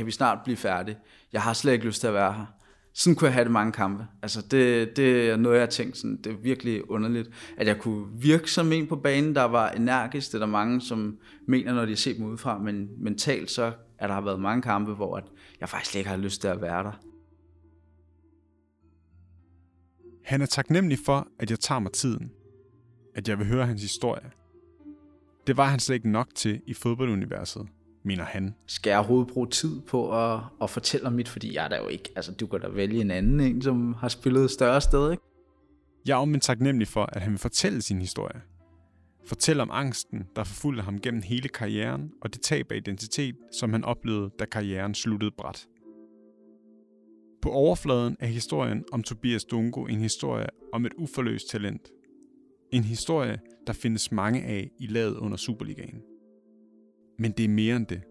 kan vi snart blive færdige? Jeg har slet ikke lyst til at være her. Sådan kunne jeg have det mange kampe. Altså det, det er noget, jeg har tænkt, sådan, det er virkelig underligt, at jeg kunne virke som en på banen, der var energisk. Det er der mange, som mener, når de ser mig udefra, men mentalt så er der har været mange kampe, hvor at jeg faktisk ikke har lyst til at være der. Han er taknemmelig for, at jeg tager mig tiden. At jeg vil høre hans historie. Det var han slet ikke nok til i fodbolduniverset, mener han. Skal jeg overhovedet bruge tid på at, at fortælle om mit, fordi jeg er der jo ikke. Altså, du kan da vælge en anden, en, som har spillet et større sted, ikke? Jeg er omvendt taknemmelig for, at han vil fortælle sin historie. Fortælle om angsten, der forfulgte ham gennem hele karrieren, og det tab af identitet, som han oplevede, da karrieren sluttede bræt. På overfladen er historien om Tobias Dungo en historie om et uforløst talent. En historie, der findes mange af i laget under Superligaen. Men det er mere end det.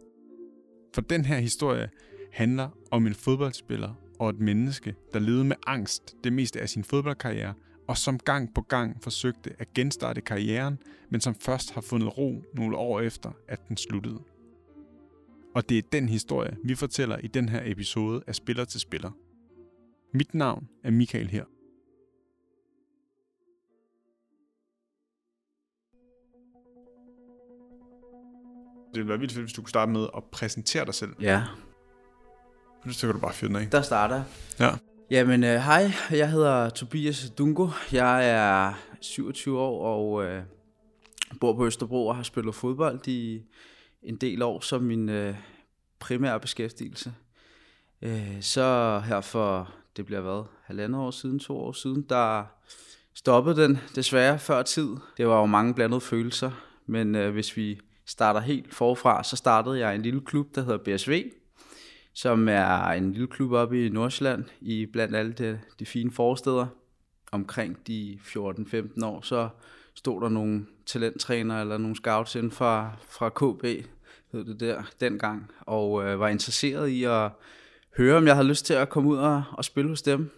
For den her historie handler om en fodboldspiller og et menneske, der levede med angst det meste af sin fodboldkarriere, og som gang på gang forsøgte at genstarte karrieren, men som først har fundet ro nogle år efter, at den sluttede. Og det er den historie, vi fortæller i den her episode af Spiller til Spiller. Mit navn er Michael her. Det ville være vildt fedt, hvis du kunne starte med at præsentere dig selv. Ja, Så kan du bare fyre den af. der starter. Ja. Jamen, øh, hej, jeg hedder Tobias Dungo. Jeg er 27 år og øh, bor på Østerbro og har spillet fodbold i en del år som min øh, primære beskæftigelse. Øh, så her for, det bliver hvad, halvandet år siden, to år siden, der stoppede den desværre før tid. Det var jo mange blandede følelser, men øh, hvis vi starter helt forfra, så startede jeg en lille klub, der hedder BSV, som er en lille klub oppe i Nordsjælland, i blandt alle de, de fine forsteder. Omkring de 14-15 år, så stod der nogle talenttrænere eller nogle scouts inden fra, fra KB, hed det der, dengang, og øh, var interesseret i at høre, om jeg havde lyst til at komme ud og, og spille hos dem.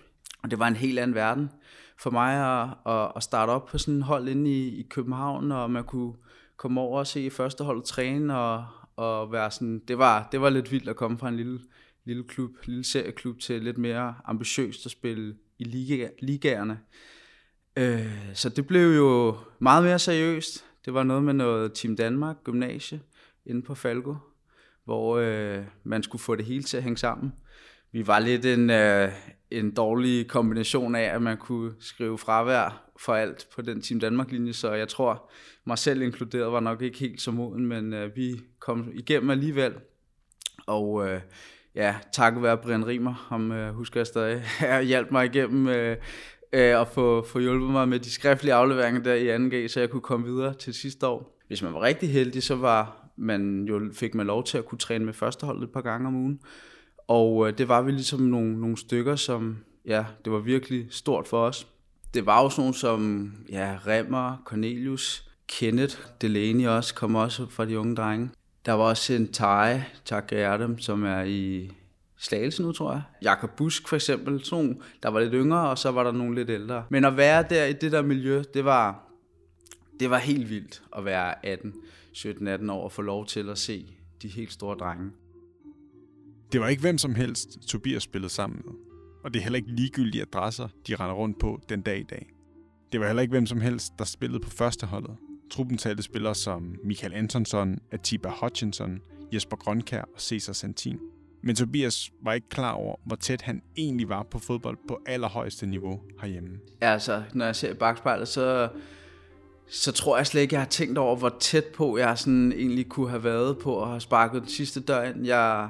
Og det var en helt anden verden for mig at, at, at starte op på sådan en hold inde i, i København, og man kunne komme over og se første hold træne, og, og være sådan, det var, det var lidt vildt at komme fra en lille, lille klub, lille serieklub til lidt mere ambitiøst at spille i liga, ligaerne. Øh, så det blev jo meget mere seriøst. Det var noget med noget Team Danmark gymnasie inde på Falco, hvor øh, man skulle få det hele til at hænge sammen. Vi var lidt en, øh, en dårlig kombination af, at man kunne skrive fravær for alt på den Team Danmark-linje, så jeg tror, mig selv inkluderet var nok ikke helt så moden, men øh, vi kom igennem alligevel. Og øh, ja, takket være Brian Rimer, ham øh, husker jeg stadig, har mig igennem øh, øh, og få, få hjulpet mig med de skriftlige afleveringer der i 2G, så jeg kunne komme videre til sidste år. Hvis man var rigtig heldig, så var man jo, fik man lov til at kunne træne med førsteholdet et par gange om ugen. Og øh, det var vi ligesom nogle, nogle stykker, som, ja, det var virkelig stort for os. Det var jo sådan nogle som, ja, Remmer, Cornelius, Kenneth, Delaney også, kom også fra de unge drenge. Der var også en Thaj, Tak Erdem, som er i Slagelse nu, tror jeg. Jakob Busk for eksempel, sådan nogle, der var lidt yngre, og så var der nogle lidt ældre. Men at være der i det der miljø, det var, det var helt vildt at være 18, 17-18 år og få lov til at se de helt store drenge. Det var ikke hvem som helst, Tobias spillede sammen med. Og det er heller ikke ligegyldige adresser, de render rundt på den dag i dag. Det var heller ikke hvem som helst, der spillede på førsteholdet. Truppen talte spillere som Michael Antonsson, Atiba Hutchinson, Jesper Grønkær og Cesar Santin. Men Tobias var ikke klar over, hvor tæt han egentlig var på fodbold på allerhøjeste niveau herhjemme. Ja, Altså, når jeg ser i bagspejlet, så, så tror jeg slet ikke, jeg har tænkt over, hvor tæt på jeg sådan egentlig kunne have været på at have sparket den sidste dør ind. Jeg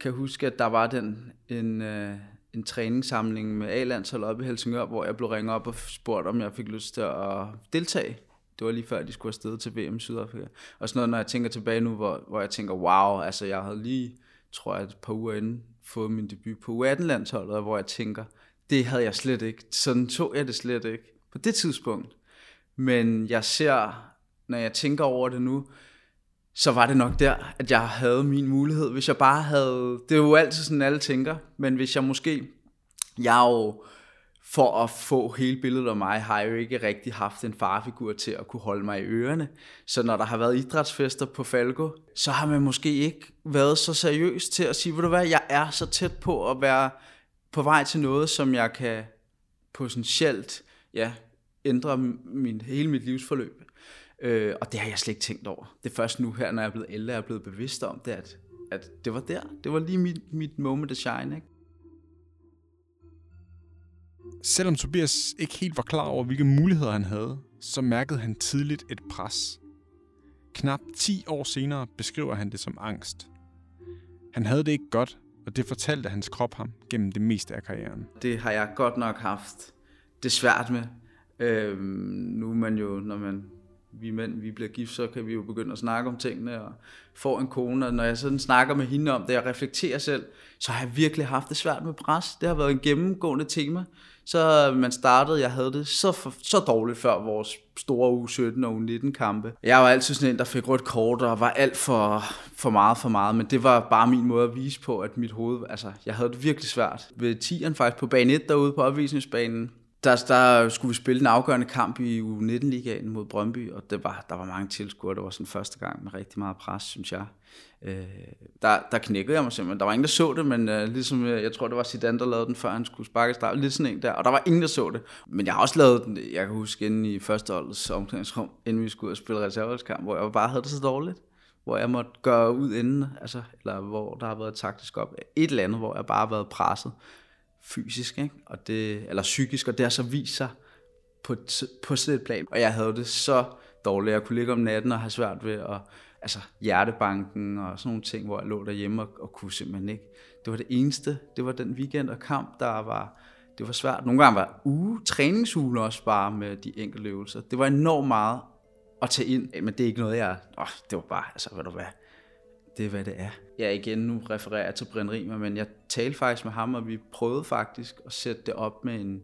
kan huske, at der var den en, øh, en træningssamling med A-landshold oppe i Helsingør, hvor jeg blev ringet op og spurgt, om jeg fik lyst til at deltage. Det var lige før, de skulle afsted til VM i Sydafrika. Og sådan noget, når jeg tænker tilbage nu, hvor, hvor jeg tænker, wow, altså jeg havde lige, tror jeg, et par uger inden fået min debut på U18-landsholdet, hvor jeg tænker, det havde jeg slet ikke. Sådan tog jeg det slet ikke på det tidspunkt. Men jeg ser, når jeg tænker over det nu, så var det nok der, at jeg havde min mulighed. Hvis jeg bare havde... Det er jo altid sådan, alle tænker. Men hvis jeg måske... Jeg er jo for at få hele billedet af mig, har jeg jo ikke rigtig haft en farfigur til at kunne holde mig i ørerne. Så når der har været idrætsfester på Falco, så har man måske ikke været så seriøs til at sige, ved du hvad, jeg er så tæt på at være på vej til noget, som jeg kan potentielt ja, ændre min, hele mit livsforløb. Øh, og det har jeg slet ikke tænkt over. Det er først nu her, når jeg er blevet ældre, jeg er blevet bevidst om det, at, at det var der. Det var lige mit, mit moment of shine, ikke? Selvom Tobias ikke helt var klar over, hvilke muligheder han havde, så mærkede han tidligt et pres. Knap 10 år senere beskriver han det som angst. Han havde det ikke godt, og det fortalte hans krop ham gennem det meste af karrieren. Det har jeg godt nok haft det svært med. Øhm, nu er man jo, når man vi mænd, vi bliver gift, så kan vi jo begynde at snakke om tingene og få en kone. Og når jeg sådan snakker med hende om det og reflekterer selv, så har jeg virkelig haft det svært med pres. Det har været en gennemgående tema. Så øh, man startede, jeg havde det så, for, så dårligt før vores store u 17 og u 19 kampe. Jeg var altid sådan en, der fik rødt kort og var alt for, for meget for meget, men det var bare min måde at vise på, at mit hoved, altså jeg havde det virkelig svært. Ved 10'eren faktisk på bane 1 derude på opvisningsbanen, der, der skulle vi spille en afgørende kamp i U19-ligaen mod Brøndby, og det var, der var mange tilskuere. Det var sådan første gang med rigtig meget pres, synes jeg. Øh, der, der knækkede jeg mig simpelthen. Der var ingen, der så det, men øh, ligesom, øh, jeg tror, det var Zidane, der lavede den, før han skulle sparke start. Lidt sådan en der, og der var ingen, der så det. Men jeg har også lavet den, jeg kan huske, inden i første holdets omklædningsrum, inden vi skulle ud og spille reserveholdskamp, hvor jeg bare havde det så dårligt hvor jeg måtte gøre ud inden, altså, eller hvor der har været taktisk op. Et eller andet, hvor jeg bare har været presset fysisk, ikke? Og det, eller psykisk, og det har så vist sig på, på sådan et plan. Og jeg havde det så dårligt. Jeg kunne ligge om natten og have svært ved at, altså hjertebanken og sådan nogle ting, hvor jeg lå derhjemme og, og kunne simpelthen ikke. Det var det eneste. Det var den weekend og kamp, der var, det var svært. Nogle gange var uge, træningsugen også bare med de enkelte øvelser. Det var enormt meget at tage ind, men det er ikke noget, jeg... Åh, det var bare, altså, hvad du hvad, det er, hvad det er. Ja, igen, nu refererer jeg til Brind Riemer, men jeg talte faktisk med ham, og vi prøvede faktisk at sætte det op med en,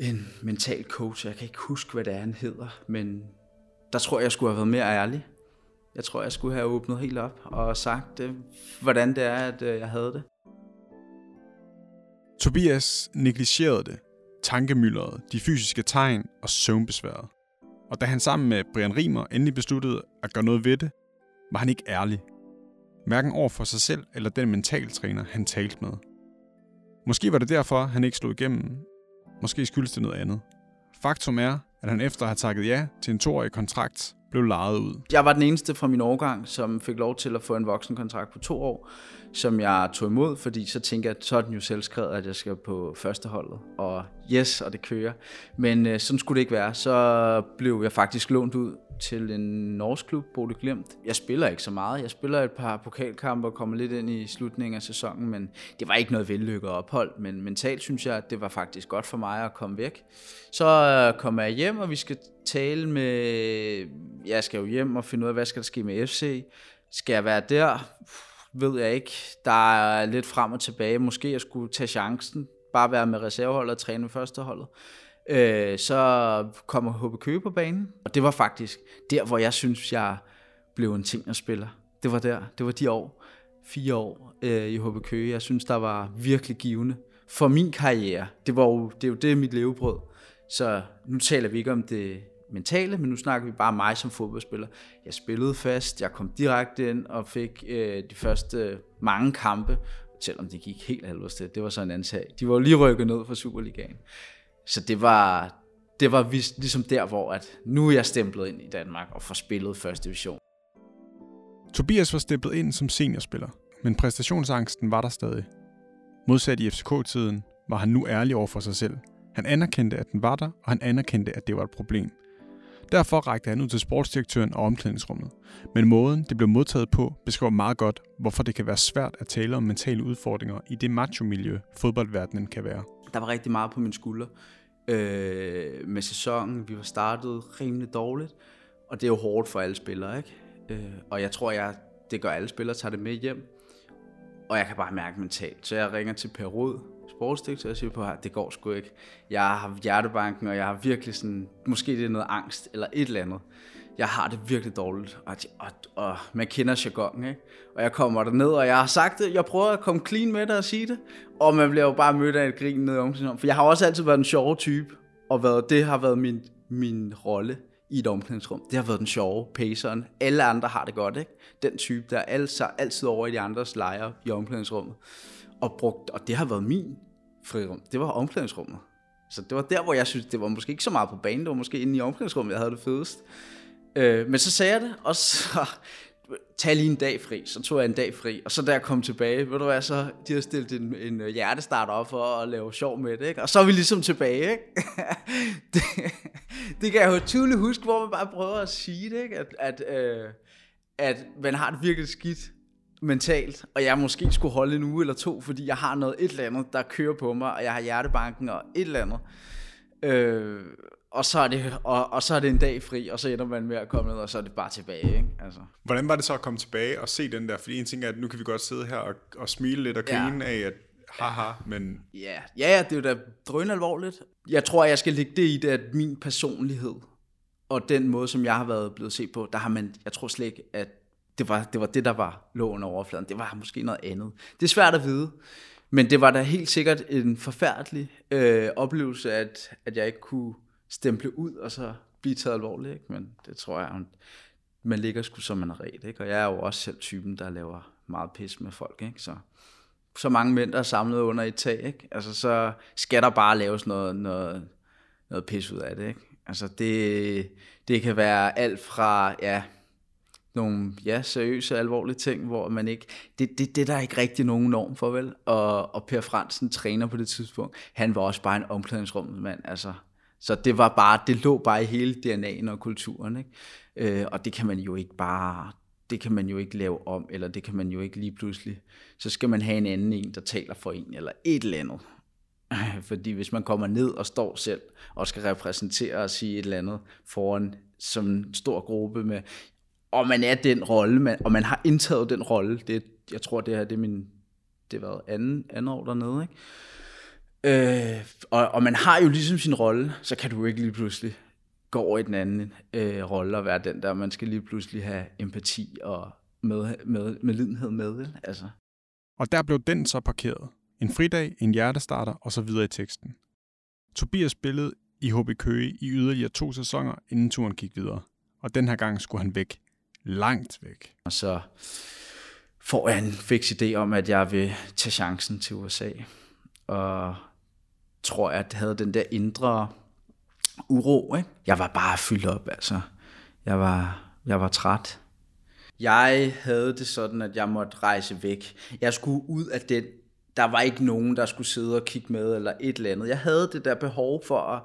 en mental coach. Jeg kan ikke huske, hvad det er, han hedder, men der tror jeg, jeg skulle have været mere ærlig. Jeg tror, jeg skulle have åbnet helt op og sagt, øh, hvordan det er, at øh, jeg havde det. Tobias negligerede det, tankemyldrede, de fysiske tegn og søvnbesværet. Og da han sammen med Brian Rimer endelig besluttede at gøre noget ved det, var han ikke ærlig. Hverken over for sig selv eller den mentaltræner, han talte med. Måske var det derfor, han ikke slog igennem. Måske skyldes det noget andet. Faktum er, at han efter at have takket ja til en toårig kontrakt, blev lejet ud. Jeg var den eneste fra min årgang, som fik lov til at få en voksenkontrakt på to år, som jeg tog imod, fordi så tænkte jeg, at så er den jo selvskrevet, at jeg skal på førsteholdet. Og yes, og det kører. Men øh, sådan skulle det ikke være. Så blev jeg faktisk lånt ud til en norsk klub, Bode Glemt. Jeg spiller ikke så meget. Jeg spiller et par pokalkampe og kommer lidt ind i slutningen af sæsonen, men det var ikke noget vellykket ophold. Men mentalt synes jeg, at det var faktisk godt for mig at komme væk. Så øh, kommer jeg hjem, og vi skal tale med... Jeg skal jo hjem og finde ud af, hvad skal der ske med FC. Skal jeg være der? Ved jeg ikke. Der er lidt frem og tilbage. Måske jeg skulle tage chancen. Bare være med reserveholdet og træne med førsteholdet. Øh, så kommer HB Køge på banen, og det var faktisk der, hvor jeg synes, jeg blev en ting spiller. Det var der, det var de år, fire år øh, i HB Køge. Jeg synes, der var virkelig givende for min karriere. Det, var jo, det er jo det, mit levebrød. Så nu taler vi ikke om det mentale, men nu snakker vi bare om mig som fodboldspiller. Jeg spillede fast, jeg kom direkte ind og fik øh, de første mange kampe, selvom det gik helt alvorligt til. Det var så en anden sag. De var lige rykket ned fra Superligaen. Så det var, det var ligesom der, hvor at nu er jeg stemplet ind i Danmark og får spillet første division. Tobias var stemplet ind som seniorspiller, men præstationsangsten var der stadig. Modsat i FCK-tiden var han nu ærlig over for sig selv. Han anerkendte, at den var der, og han anerkendte, at det var et problem. Derfor rækte han ud til sportsdirektøren og omklædningsrummet. Men måden, det blev modtaget på, beskriver meget godt, hvorfor det kan være svært at tale om mentale udfordringer i det macho-miljø, fodboldverdenen kan være der var rigtig meget på min skulder øh, med sæsonen. Vi var startet rimelig dårligt, og det er jo hårdt for alle spillere, ikke? Øh, og jeg tror, jeg, det gør alle spillere, tager det med hjem. Og jeg kan bare mærke mentalt. Så jeg ringer til Per sportsdirektør, og siger på, at det går sgu ikke. Jeg har hjertebanken, og jeg har virkelig sådan, måske det er noget angst, eller et eller andet. jeg har det virkelig dårligt, og, og, og man kender jargon, ikke? Og jeg kommer ned og jeg har sagt det, jeg prøver at komme clean med det og sige det, og man bliver jo bare mødt af et grin ned i omklædningsrummet, for jeg har også altid været en sjov type, og været, det har været min, min rolle i et omklædningsrum. Det har været den sjove, paceren. Alle andre har det godt, ikke? Den type, der er altid, altid over i de andres lejre i omklædningsrummet. Og, brugt, og det har været min frirum. Det var omklædningsrummet. Så det var der, hvor jeg synes, det var måske ikke så meget på banen, det var måske inde i omklædningsrummet, jeg havde det fedest. Øh, men så sagde jeg det, og så tag lige en dag fri. Så tog jeg en dag fri, og så da jeg kom tilbage, ved du hvad, så de havde stillet en, en øh, hjertestart op for at lave sjov med det, ikke? og så er vi ligesom tilbage. Ikke? det, det kan jeg jo tydeligt huske, hvor man bare prøver at sige det, ikke? At, at, øh, at man har det virkelig skidt mentalt, og jeg måske skulle holde en uge eller to, fordi jeg har noget et eller andet, der kører på mig, og jeg har hjertebanken og et eller andet. Øh, og så, er det, og, og så er det en dag fri, og så ender man med at komme ned, og så er det bare tilbage. Ikke? Altså. Hvordan var det så at komme tilbage og se den der? Fordi en ting er, at nu kan vi godt sidde her og, og smile lidt og grine ja. af, at haha, men... Ja, ja, ja det er jo da drøn alvorligt. Jeg tror, jeg skal lægge det i det, at min personlighed, og den måde, som jeg har været blevet set på, der har man, jeg tror slet ikke, at det var, det var det, der var lå under overfladen. Det var måske noget andet. Det er svært at vide. Men det var da helt sikkert en forfærdelig øh, oplevelse, at, at jeg ikke kunne stemple ud og så blive taget alvorligt. Ikke? Men det tror jeg, man ligger sgu som man er ret. Ikke? Og jeg er jo også selv typen, der laver meget pis med folk. Ikke? Så, så mange mænd, der er samlet under et tag. Ikke? Altså, så skal der bare laves noget, noget, noget pis ud af det. Ikke? Altså, det, det kan være alt fra, ja, nogle ja, seriøse, alvorlige ting, hvor man ikke... Det, det, det der er ikke rigtig nogen norm for, vel? Og, og Per Fransen træner på det tidspunkt. Han var også bare en omklædningsrummand, altså. Så det var bare, det lå bare i hele DNA'en og kulturen, ikke? Øh, og det kan man jo ikke bare, det kan man jo ikke lave om, eller det kan man jo ikke lige pludselig. Så skal man have en anden en, der taler for en, eller et eller andet. Fordi hvis man kommer ned og står selv, og skal repræsentere og sige et eller andet foran som en stor gruppe med, og man er den rolle, man, og man har indtaget den rolle. Det, jeg tror, det her det er min, det har været anden, anden år dernede, ikke? Øh, og, og man har jo ligesom sin rolle, så kan du ikke lige pludselig gå over i den anden øh, rolle og være den der. Man skal lige pludselig have empati og med, med, med lidenhed med, vel? Altså. Og der blev den så parkeret. En fridag, en hjertestarter og så videre i teksten. Tobias spillede i HB Køge i yderligere to sæsoner, inden turen gik videre. Og den her gang skulle han væk langt væk. Og så får jeg en fix idé om, at jeg vil tage chancen til USA. Og tror, jeg, at det havde den der indre uro. Ikke? Jeg var bare fyldt op, altså. Jeg var, jeg var træt. Jeg havde det sådan, at jeg måtte rejse væk. Jeg skulle ud af den. Der var ikke nogen, der skulle sidde og kigge med, eller et eller andet. Jeg havde det der behov for at,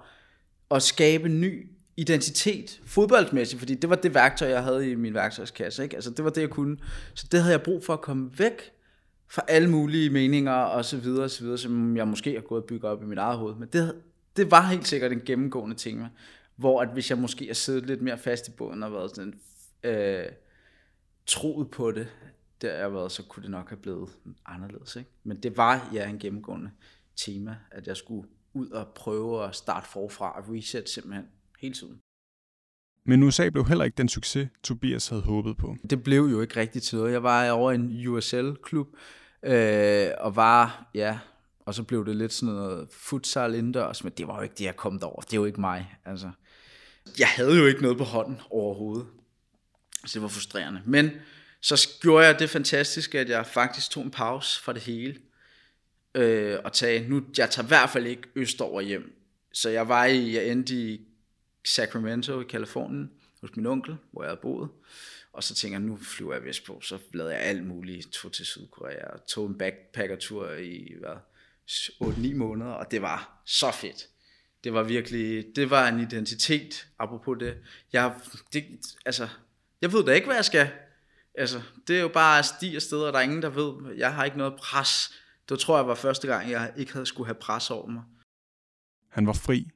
at skabe en ny identitet fodboldmæssigt, fordi det var det værktøj, jeg havde i min værktøjskasse. Ikke? Altså, det var det, jeg kunne. Så det havde jeg brug for at komme væk fra alle mulige meninger og så videre, og så videre, som jeg måske har gået og bygget op i mit eget hoved. Men det, det var helt sikkert en gennemgående ting, hvor at hvis jeg måske har siddet lidt mere fast i båden og været sådan, øh, troet på det, der jeg været, så kunne det nok have blevet anderledes. Ikke? Men det var ja en gennemgående tema, at jeg skulle ud og prøve at starte forfra og reset simpelthen hele tiden. Men USA blev heller ikke den succes, Tobias havde håbet på. Det blev jo ikke rigtigt til noget. Jeg var over i en USL-klub, øh, og var, ja, og så blev det lidt sådan noget futsal indendørs, men det var jo ikke det, jeg kom derover. Det er jo ikke mig, altså. Jeg havde jo ikke noget på hånden overhovedet. Så det var frustrerende. Men så gjorde jeg det fantastiske, at jeg faktisk tog en pause fra det hele. Øh, og tage, nu, jeg tager i hvert fald ikke østover hjem. Så jeg var i, jeg endte i Sacramento i Kalifornien hos min onkel, hvor jeg havde boet. Og så tænker jeg, nu flyver jeg vestpå. Så lavede jeg alt muligt. Tog til Sydkorea og tog en backpackertur i hvad, 8-9 måneder, og det var så fedt. Det var virkelig, det var en identitet, apropos det. Jeg, det, altså, jeg ved da ikke, hvad jeg skal. Altså, det er jo bare at stige afsted, og der er ingen, der ved. Jeg har ikke noget pres. Det tror jeg var første gang, jeg ikke havde skulle have pres over mig. Han var fri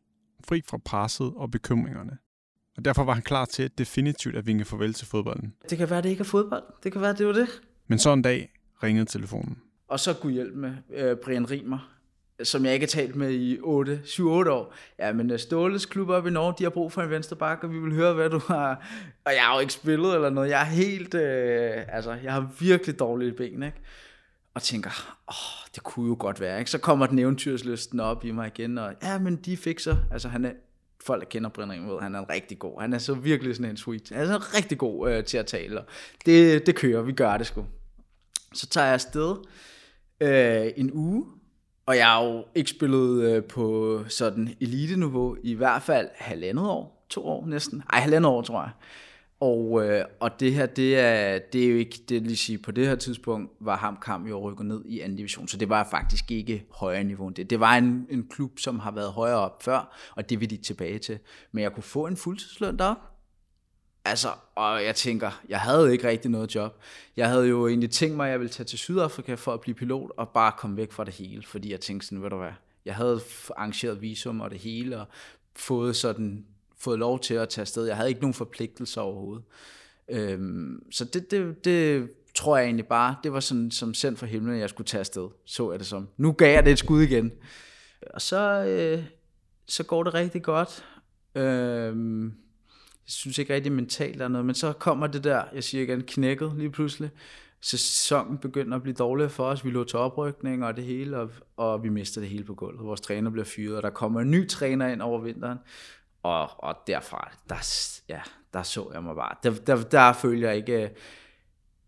fri fra presset og bekymringerne. Og derfor var han klar til definitivt at vinke farvel til fodbolden. Det kan være, det ikke er fodbold. Det kan være, det var det. Men så en dag ringede telefonen. Og så kunne hjælpe med øh, Brian Rimer, som jeg ikke har talt med i 8, 7-8 år. Ja, men øh, Ståles klub op i Norge, de har brug for en venstre bak, og vi vil høre, hvad du har... Og jeg har jo ikke spillet eller noget. Jeg er helt... Øh, altså, jeg har virkelig dårlige ben, ikke? Og tænker, åh, det kunne jo godt være, ikke? Så kommer den eventyrslysten op i mig igen, og ja, men de fikser. Altså, han er, folk, der kender Brian ved, han er rigtig god. Han er så virkelig sådan en sweet. Han er så rigtig god øh, til at tale. Og det, det kører, vi gør det sgu. Så tager jeg afsted øh, en uge, og jeg har jo ikke spillet øh, på sådan elite-niveau i hvert fald halvandet år, to år næsten. Ej, halvandet år, tror jeg. Og, øh, og det her, det er, det er jo ikke, det lige sige, på det her tidspunkt var Hamkamp jo rykket ned i anden division, så det var faktisk ikke højere niveau end det. Det var en, en klub, som har været højere op før, og det vil de tilbage til. Men jeg kunne få en fuldtidsløn derop. Altså, og jeg tænker, jeg havde ikke rigtig noget job. Jeg havde jo egentlig tænkt mig, at jeg ville tage til Sydafrika for at blive pilot, og bare komme væk fra det hele, fordi jeg tænkte sådan, ved du hvad, jeg havde arrangeret visum og det hele, og fået sådan fået lov til at tage afsted. Jeg havde ikke nogen forpligtelser overhovedet. Øhm, så det, det, det tror jeg egentlig bare, det var sådan som sendt fra himlen, at jeg skulle tage afsted. Så jeg det som. Nu gav jeg det et skud igen. Og så, øh, så går det rigtig godt. Øhm, jeg synes ikke rigtig mentalt der noget, men så kommer det der, jeg siger igen, knækket lige pludselig. Sæsonen begynder at blive dårligere for os. Vi lå til oprykning og det hele, og, og vi mister det hele på gulvet. Vores træner bliver fyret, og der kommer en ny træner ind over vinteren. Og, og derfra, der, ja, der så jeg mig bare. Der, der, der følte jeg ikke,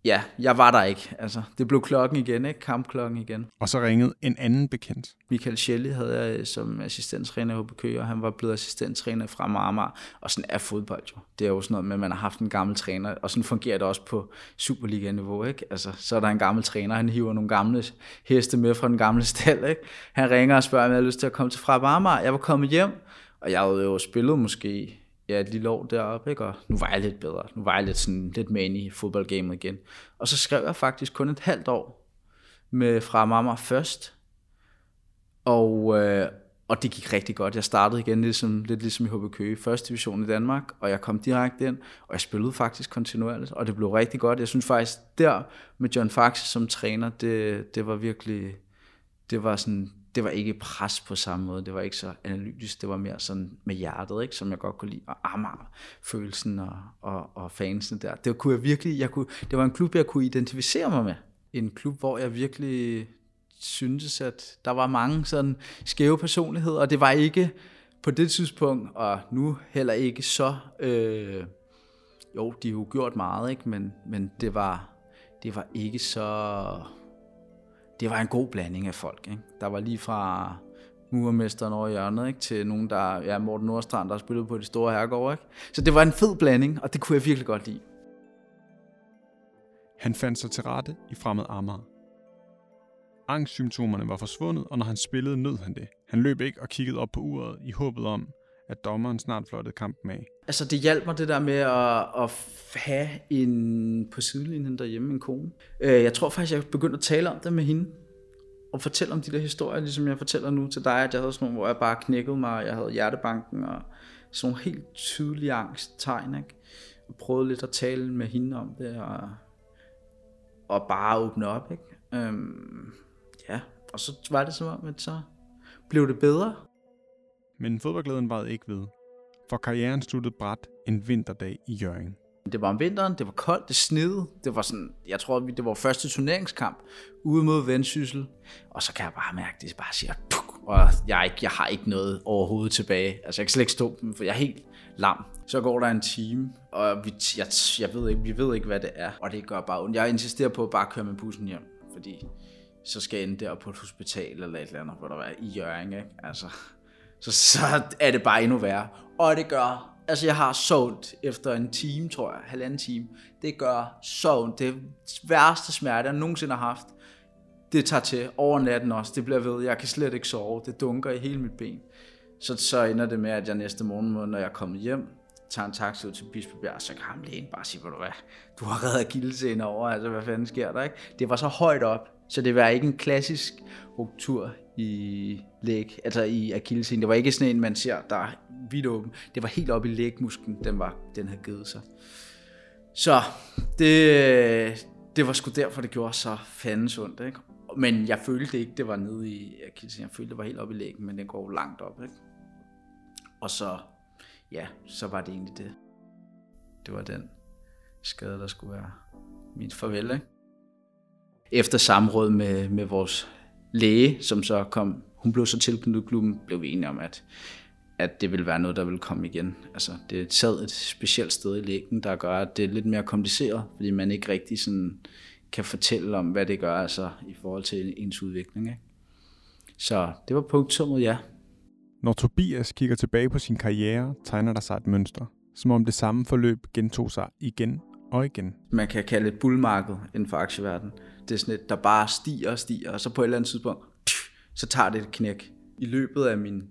ja, jeg var der ikke. Altså, det blev klokken igen, ikke? Kampklokken igen. Og så ringede en anden bekendt. Michael Shelley havde jeg som assistenttræner i HBK, og han var blevet assistenttræner fra Marmar. Og sådan er fodbold jo. Det er jo sådan noget med, at man har haft en gammel træner, og sådan fungerer det også på Superliga-niveau, ikke? Altså, så er der en gammel træner, han hiver nogle gamle heste med fra den gamle stald, ikke? Han ringer og spørger, om jeg har lyst til at komme til fra Marmar. Jeg var kommet hjem, og jeg havde jo spillet måske ja, et lille år deroppe, ikke? og nu var jeg lidt bedre. Nu var jeg lidt, sådan, lidt med i fodboldgamet igen. Og så skrev jeg faktisk kun et halvt år med fra mamma først. Og, øh, og det gik rigtig godt. Jeg startede igen ligesom, lidt ligesom i HB Køge, første division i Danmark, og jeg kom direkte ind, og jeg spillede faktisk kontinuerligt, og det blev rigtig godt. Jeg synes faktisk, der med John Faxe som træner, det, det var virkelig, det var sådan, det var ikke pres på samme måde, det var ikke så analytisk, det var mere sådan med hjertet, ikke, som jeg godt kunne lide, og Amager, følelsen og, og, og fansen der. Det kunne jeg virkelig, jeg kunne, det var en klub, jeg kunne identificere mig med. En klub, hvor jeg virkelig syntes, at der var mange sådan skæve personligheder, og det var ikke på det tidspunkt, og nu heller ikke så, øh, jo, de har jo gjort meget, ikke? Men, men det var, det var ikke så det var en god blanding af folk. Ikke? Der var lige fra murmesteren over hjørnet, ikke? til nogen, der, ja, Morten Nordstrand, der spillede på de store herregårde. Ikke? Så det var en fed blanding, og det kunne jeg virkelig godt lide. Han fandt sig til rette i fremmed Amager. Angstsymptomerne var forsvundet, og når han spillede, nød han det. Han løb ikke og kiggede op på uret i håbet om, at dommeren snart flottede kampen af. Altså det hjalp mig det der med at, at have en på sidelinjen derhjemme, en kone. Øh, jeg tror faktisk, jeg begyndte at tale om det med hende. Og fortælle om de der historier, ligesom jeg fortæller nu til dig, at jeg havde sådan nogle, hvor jeg bare knækkede mig, og jeg havde hjertebanken, og sådan nogle helt tydelige angsttegn, ikke? Og prøvede lidt at tale med hende om det, og, og bare åbne op, ikke? Øhm, ja, og så var det som om, at så blev det bedre. Men fodboldglæden varede ikke ved, for karrieren sluttede bræt en vinterdag i Jørgen. Det var om vinteren, det var koldt, det snede. Det var sådan, jeg tror, det var første turneringskamp ude mod Vendsyssel. Og så kan jeg bare mærke, at det bare siger, puk, og jeg, ikke, jeg har ikke noget overhovedet tilbage. Altså, jeg kan slet ikke stå dem, for jeg er helt lam. Så går der en time, og vi, jeg, jeg ved ikke, vi ved ikke, hvad det er. Og det gør bare ondt. Jeg insisterer på at bare køre med bussen hjem, fordi så skal jeg ende der på et hospital eller et eller andet, hvor der er i Jørgen, ikke? Altså, så, så er det bare endnu værre. Og det gør, altså jeg har sovet efter en time, tror jeg, halvanden time. Det gør så ondt. Det værste smerte, jeg nogensinde har haft. Det tager til over natten også. Det bliver ved. Jeg kan slet ikke sove. Det dunker i hele mit ben. Så, så ender det med, at jeg næste morgen, når jeg er kommet hjem, tager en taxa ud til Bispebjerg, så kan ham lægen bare sige, hvad du hvad, du har reddet gildesen over, altså hvad fanden sker der, ikke? Det var så højt op, så det var ikke en klassisk ruptur i læg, altså i akillescenen. Det var ikke sådan en, man ser, der er vidt åben. Det var helt oppe i lægmusklen, den, var, den havde givet sig. Så det, det var sgu derfor, det gjorde så fandens ondt. Ikke? Men jeg følte ikke, det var nede i, jeg, jeg følte, det var helt oppe i lægen, men det går langt op, ikke? Og så, ja, så var det egentlig det. Det var den skade, der skulle være mit farvel, ikke? Efter samråd med, med vores læge, som så kom, hun blev så tilknyttet klubben, blev vi enige om, at, at det ville være noget, der ville komme igen. Altså, det sad et specielt sted i lægen, der gør, at det er lidt mere kompliceret, fordi man ikke rigtig sådan kan fortælle om, hvad det gør altså, i forhold til ens udvikling. Ikke? Så det var punktummet, ja. Når Tobias kigger tilbage på sin karriere, tegner der sig et mønster. Som om det samme forløb gentog sig igen og igen. Man kan kalde et bullmarked inden for aktieverdenen. Det er sådan et, der bare stiger og stiger, og så på et eller andet tidspunkt, så tager det et knæk. I løbet af min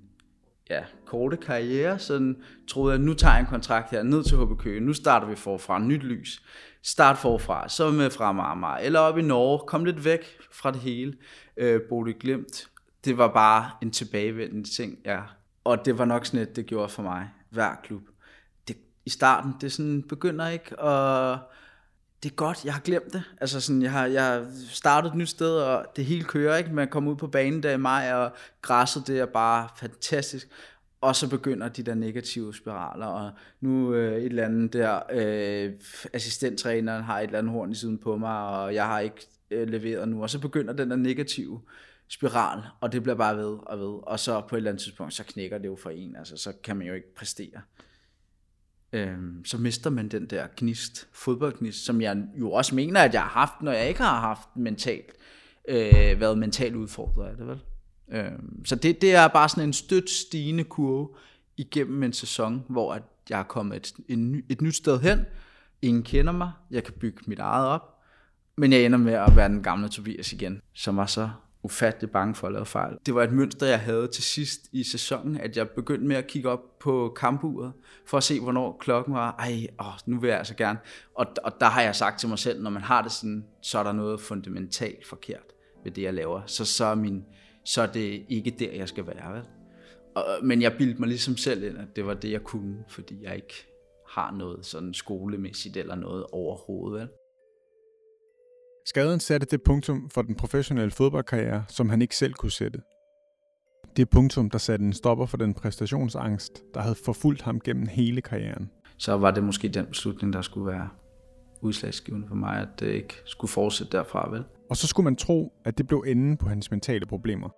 ja, korte karriere, så troede jeg, nu tager jeg en kontrakt her ned til HB Køge, nu starter vi forfra, nyt lys. Start forfra, så med fra Marmar, eller op i Norge, kom lidt væk fra det hele. Øh, Bodø glemt. det var bare en tilbagevendende ting, ja. Og det var nok sådan et, det gjorde for mig, hver klub. Det, I starten, det sådan begynder ikke at det er godt, jeg har glemt det. Altså sådan, jeg har, jeg har startet et nyt sted, og det hele kører, ikke? Man kommer ud på banen der i maj, og græsset det er bare fantastisk. Og så begynder de der negative spiraler, og nu øh, et eller andet der, øh, assistenttræneren har et eller andet horn i siden på mig, og jeg har ikke øh, leveret nu, og så begynder den der negative spiral, og det bliver bare ved og ved, og så på et eller andet tidspunkt, så knækker det jo for en, altså så kan man jo ikke præstere øh, så mister man den der gnist, fodboldgnist, som jeg jo også mener, at jeg har haft, når jeg ikke har haft mentalt, øh, været mentalt udfordret af det, vel? Øh, så det, det er bare sådan en stødt stigende kurve igennem en sæson, hvor at jeg er kommet et, en, et nyt sted hen, ingen kender mig, jeg kan bygge mit eget op, men jeg ender med at være den gamle Tobias igen, som var så ufattelig bange for at lave fejl. Det var et mønster, jeg havde til sidst i sæsonen, at jeg begyndte med at kigge op på kampuret, for at se, hvornår klokken var. Ej, åh, nu vil jeg altså gerne. Og, og der har jeg sagt til mig selv, når man har det sådan, så er der noget fundamentalt forkert ved det, jeg laver. Så, så, er, min, så er det ikke der, jeg skal være. Vel? Og, men jeg bildte mig ligesom selv ind, at det var det, jeg kunne, fordi jeg ikke har noget sådan skolemæssigt eller noget overhovedet. Vel? Skaden satte det punktum for den professionelle fodboldkarriere, som han ikke selv kunne sætte. Det punktum, der satte en stopper for den præstationsangst, der havde forfulgt ham gennem hele karrieren. Så var det måske den beslutning, der skulle være udslagsgivende for mig, at det ikke skulle fortsætte derfra, vel? Og så skulle man tro, at det blev enden på hans mentale problemer.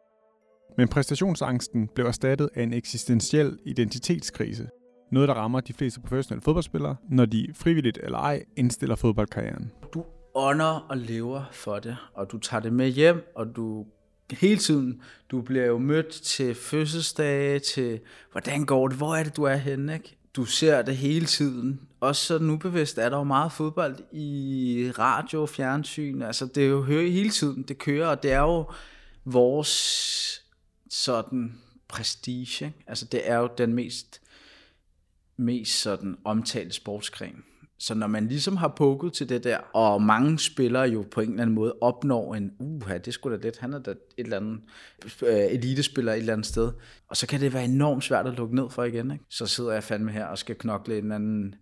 Men præstationsangsten blev erstattet af en eksistentiel identitetskrise. Noget, der rammer de fleste professionelle fodboldspillere, når de frivilligt eller ej indstiller fodboldkarrieren. Du ånder og lever for det, og du tager det med hjem, og du hele tiden, du bliver jo mødt til fødselsdage, til hvordan går det, hvor er det, du er henne, ikke? Du ser det hele tiden. Også så nu bevidst er der jo meget fodbold i radio, fjernsyn, altså det er jo hører hele tiden, det kører, og det er jo vores sådan prestige, ikke? altså det er jo den mest, mest sådan omtalte sportsgren. Så når man ligesom har pukket til det der, og mange spillere jo på en eller anden måde opnår en, uha, det skulle da lidt, han er da et eller andet øh, elitespiller et eller andet sted, og så kan det være enormt svært at lukke ned for igen. Ikke? Så sidder jeg fandme her og skal knokle en eller anden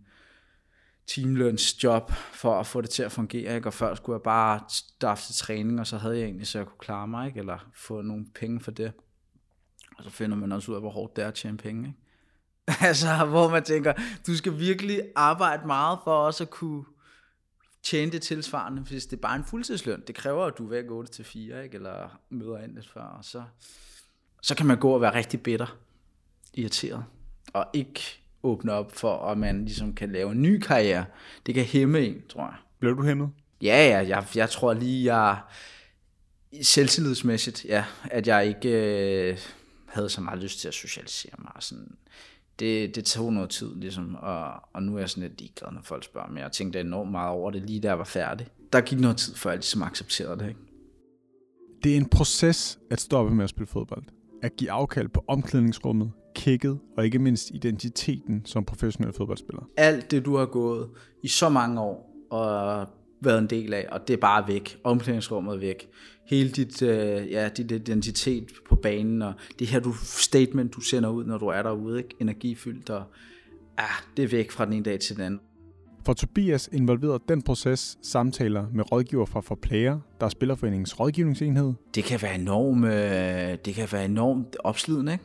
teamlønsjob for at få det til at fungere, ikke? og før skulle jeg bare starte til træning, og så havde jeg egentlig, så jeg kunne klare mig, ikke? eller få nogle penge for det. Og så finder man også ud af, hvor hårdt det er at tjene penge. Ikke? altså, hvor man tænker, du skal virkelig arbejde meget for også at kunne tjene det tilsvarende, hvis det er bare en fuldtidsløn. Det kræver, at du er væk 8 til 4, ikke? eller møder ind lidt før, og så, så kan man gå og være rigtig bitter, irriteret, og ikke åbne op for, at man ligesom kan lave en ny karriere. Det kan hæmme en, tror jeg. Blev du hæmmet? Ja, ja, jeg, jeg tror lige, jeg selvtillidsmæssigt, ja, at jeg ikke øh, havde så meget lyst til at socialisere mig. Sådan, det, det tog noget tid, ligesom, og, og nu er jeg sådan lidt ligeglad, når folk spørger mig. Jeg tænkte enormt meget over det, lige da jeg var færdig. Der gik noget tid, før jeg ligesom accepterede det. Ikke? Det er en proces at stoppe med at spille fodbold. At give afkald på omklædningsrummet, kicket og ikke mindst identiteten som professionel fodboldspiller. Alt det, du har gået i så mange år og været en del af, og det er bare væk. Omklædningsrummet er væk hele dit, øh, ja, dit identitet på banen, og det her du, statement, du sender ud, når du er derude, ikke? energifyldt, og ja, det er væk fra den ene dag til den anden. For Tobias involverede den proces samtaler med rådgiver fra Forplayer, der er Spillerforeningens rådgivningsenhed. Det kan være enormt, øh, det kan være enormt opslidende, ikke?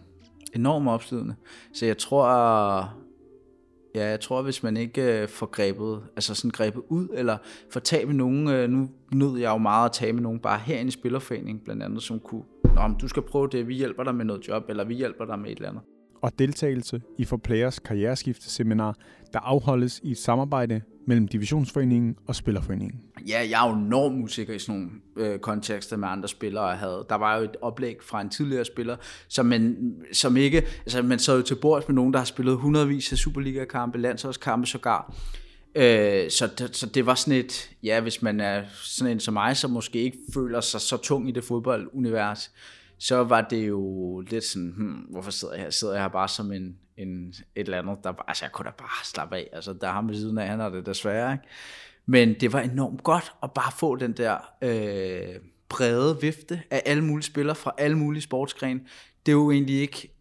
Enormt opslidende. Så jeg tror, ja, jeg tror, hvis man ikke øh, får grebet, altså sådan grebet ud, eller får tag med nogen, øh, nu nød jeg jo meget at tage med nogen bare herinde i Spillerforeningen, blandt andet, som kunne, Nå, du skal prøve det, vi hjælper dig med noget job, eller vi hjælper dig med et eller andet og deltagelse i For Players karriereskifteseminar, der afholdes i et samarbejde mellem Divisionsforeningen og Spillerforeningen. Ja, jeg er jo enormt usikker i sådan nogle øh, kontekster med andre spillere, jeg havde. Der var jo et oplæg fra en tidligere spiller, som, man, som ikke, altså man sad jo til bords med nogen, der har spillet hundredvis af Superliga-kampe, landsholdskampe sågar. Øh, så, det, så det var sådan et, ja, hvis man er sådan en som mig, som måske ikke føler sig så tung i det fodboldunivers, så var det jo lidt sådan, hmm, hvorfor sidder jeg her? Sidder jeg her bare som en, en, et eller andet, der bare, altså jeg kunne da bare slappe af, altså der er ham ved siden af, han er det desværre, ikke? Men det var enormt godt at bare få den der øh, brede vifte af alle mulige spillere fra alle mulige sportsgrene. Det er jo egentlig ikke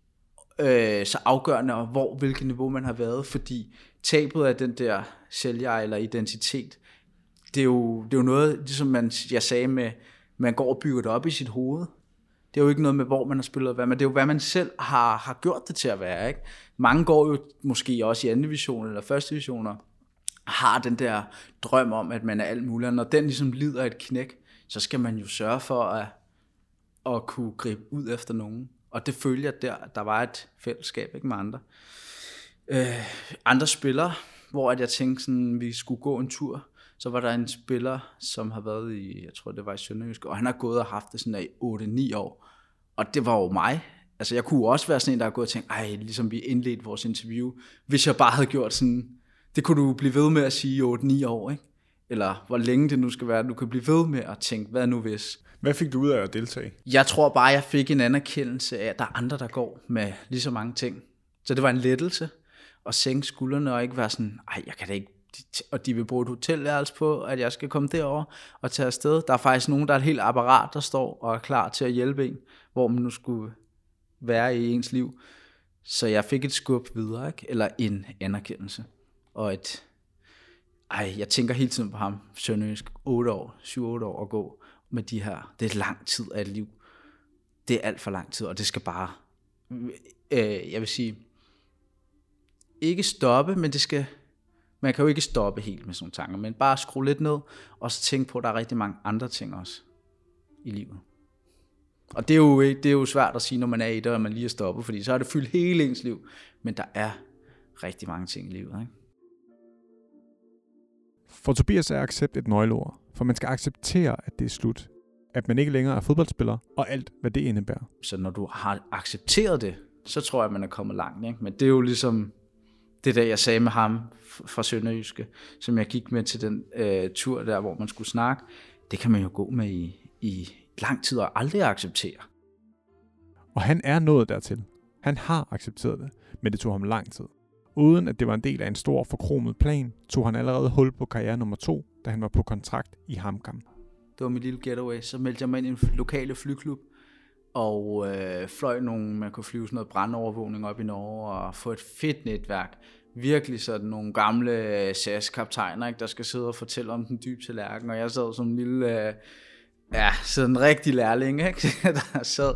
øh, så afgørende, hvor hvilket niveau man har været, fordi tabet af den der sælger eller identitet, det er jo, det er jo noget, ligesom man, jeg sagde med, man går og bygger det op i sit hoved, det er jo ikke noget med, hvor man har spillet hvad, men det er jo, hvad man selv har, har gjort det til at være. Ikke? Mange går jo måske også i anden division eller første divisioner, har den der drøm om, at man er alt muligt, og når den ligesom lider et knæk, så skal man jo sørge for at, at kunne gribe ud efter nogen. Og det følger der, der var et fællesskab ikke med andre. Øh, andre spillere, hvor at jeg tænkte, sådan, vi skulle gå en tur, så var der en spiller, som har været i, jeg tror det var i Sønderjysk, og han har gået og haft det sådan i 8-9 år. Og det var jo mig. Altså jeg kunne også være sådan en, der har gået og tænkt, ej, ligesom vi indledte vores interview, hvis jeg bare havde gjort sådan, det kunne du blive ved med at sige i 8-9 år, ikke? Eller hvor længe det nu skal være, du kan blive ved med at tænke, hvad nu hvis? Hvad fik du ud af at deltage? Jeg tror bare, jeg fik en anerkendelse af, at der er andre, der går med lige så mange ting. Så det var en lettelse at sænke skuldrene og ikke være sådan, ej, jeg kan da ikke og de vil bruge et hotelværelse på, at jeg skal komme derover og tage afsted. Der er faktisk nogen, der er et helt apparat, der står og er klar til at hjælpe en, hvor man nu skulle være i ens liv. Så jeg fik et skub videre, ikke? eller en anerkendelse. Og et, ej, jeg tænker hele tiden på ham, Sønderjysk, 8 år, 7-8 år at gå med de her. Det er lang tid af et liv. Det er alt for lang tid, og det skal bare, øh, jeg vil sige, ikke stoppe, men det skal, man kan jo ikke stoppe helt med sådan nogle tanker, men bare skrue lidt ned, og så tænke på, at der er rigtig mange andre ting også i livet. Og det er, jo, det er jo svært at sige, når man er i det, og man lige er stoppet, fordi så har det fyldt hele ens liv. Men der er rigtig mange ting i livet. Ikke? For Tobias er accept et nøgleord, for man skal acceptere, at det er slut. At man ikke længere er fodboldspiller, og alt, hvad det indebærer. Så når du har accepteret det, så tror jeg, at man er kommet langt. Ikke? Men det er jo ligesom det der, jeg sagde med ham fra Sønderjyske, som jeg gik med til den øh, tur der, hvor man skulle snakke, det kan man jo gå med i, i lang tid og aldrig acceptere. Og han er nået dertil. Han har accepteret det, men det tog ham lang tid. Uden at det var en del af en stor forkromet plan, tog han allerede hul på karriere nummer to, da han var på kontrakt i Hamkam. Det var mit lille getaway. Så meldte jeg mig ind i en lokale flyklub, og øh, fløj nogle, man kunne flyve sådan noget brandovervågning op i Norge, og få et fedt netværk. Virkelig sådan nogle gamle øh, SAS-kaptajner, ikke, der skal sidde og fortælle om den dybe tallerken, og jeg sad som en lille, øh, ja, sådan en rigtig lærling, ikke, der sad,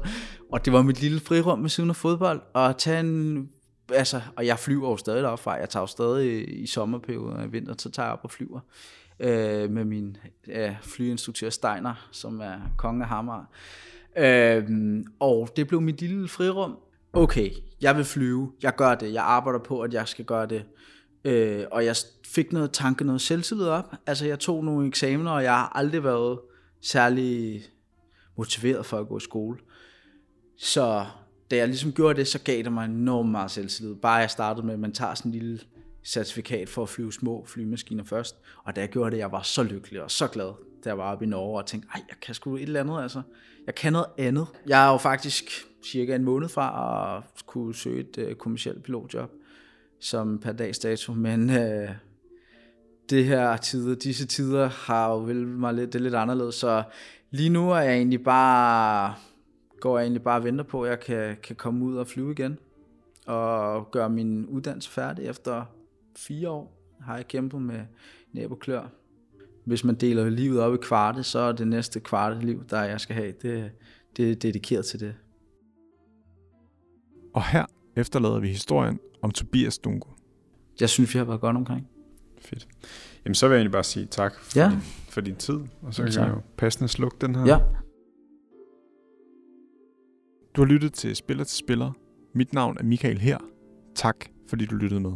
og det var mit lille frirum med siden af fodbold, og tage en, altså, og jeg flyver jo stadig derfra, jeg tager jo stadig i, i sommerperioden og i vinter, så tager jeg op og flyver øh, med min øh, flyinstruktør Steiner, som er konge af Hammer. Øh, og det blev mit lille frirum, okay, jeg vil flyve, jeg gør det, jeg arbejder på, at jeg skal gøre det. Øh, og jeg fik noget tanke, noget selvtillid op. Altså jeg tog nogle eksamener, og jeg har aldrig været særlig motiveret for at gå i skole. Så da jeg ligesom gjorde det, så gav det mig enormt meget selvtillid. Bare jeg startede med, at man tager sådan en lille certifikat for at flyve små flymaskiner først. Og da jeg gjorde det, jeg var så lykkelig og så glad, da jeg var oppe i Norge og tænkte, ej, jeg kan sgu et eller andet, altså. Jeg kan noget andet. Jeg er jo faktisk cirka en måned fra at kunne søge et øh, kommersielt pilotjob som per dags dato, men øh, det her tider, disse tider har jo vel mig lidt, det er lidt anderledes, så lige nu er jeg egentlig bare, går jeg egentlig bare og venter på, at jeg kan, kan komme ud og flyve igen, og gøre min uddannelse færdig efter fire år, har jeg kæmpet med næb og klør. Hvis man deler livet op i kvarte, så er det næste kvarte liv, der jeg skal have, det, det er dedikeret til det. Og her efterlader vi historien om Tobias Dungo. Jeg synes, vi har været godt omkring. Fedt. Jamen, så vil jeg egentlig bare sige tak for, Ja. din, for din tid, og så kan tak. jeg jo passende slukke den her. Ja. Du har lyttet til Spiller til Spiller. Mit navn er Michael her. Tak, fordi du lyttede med.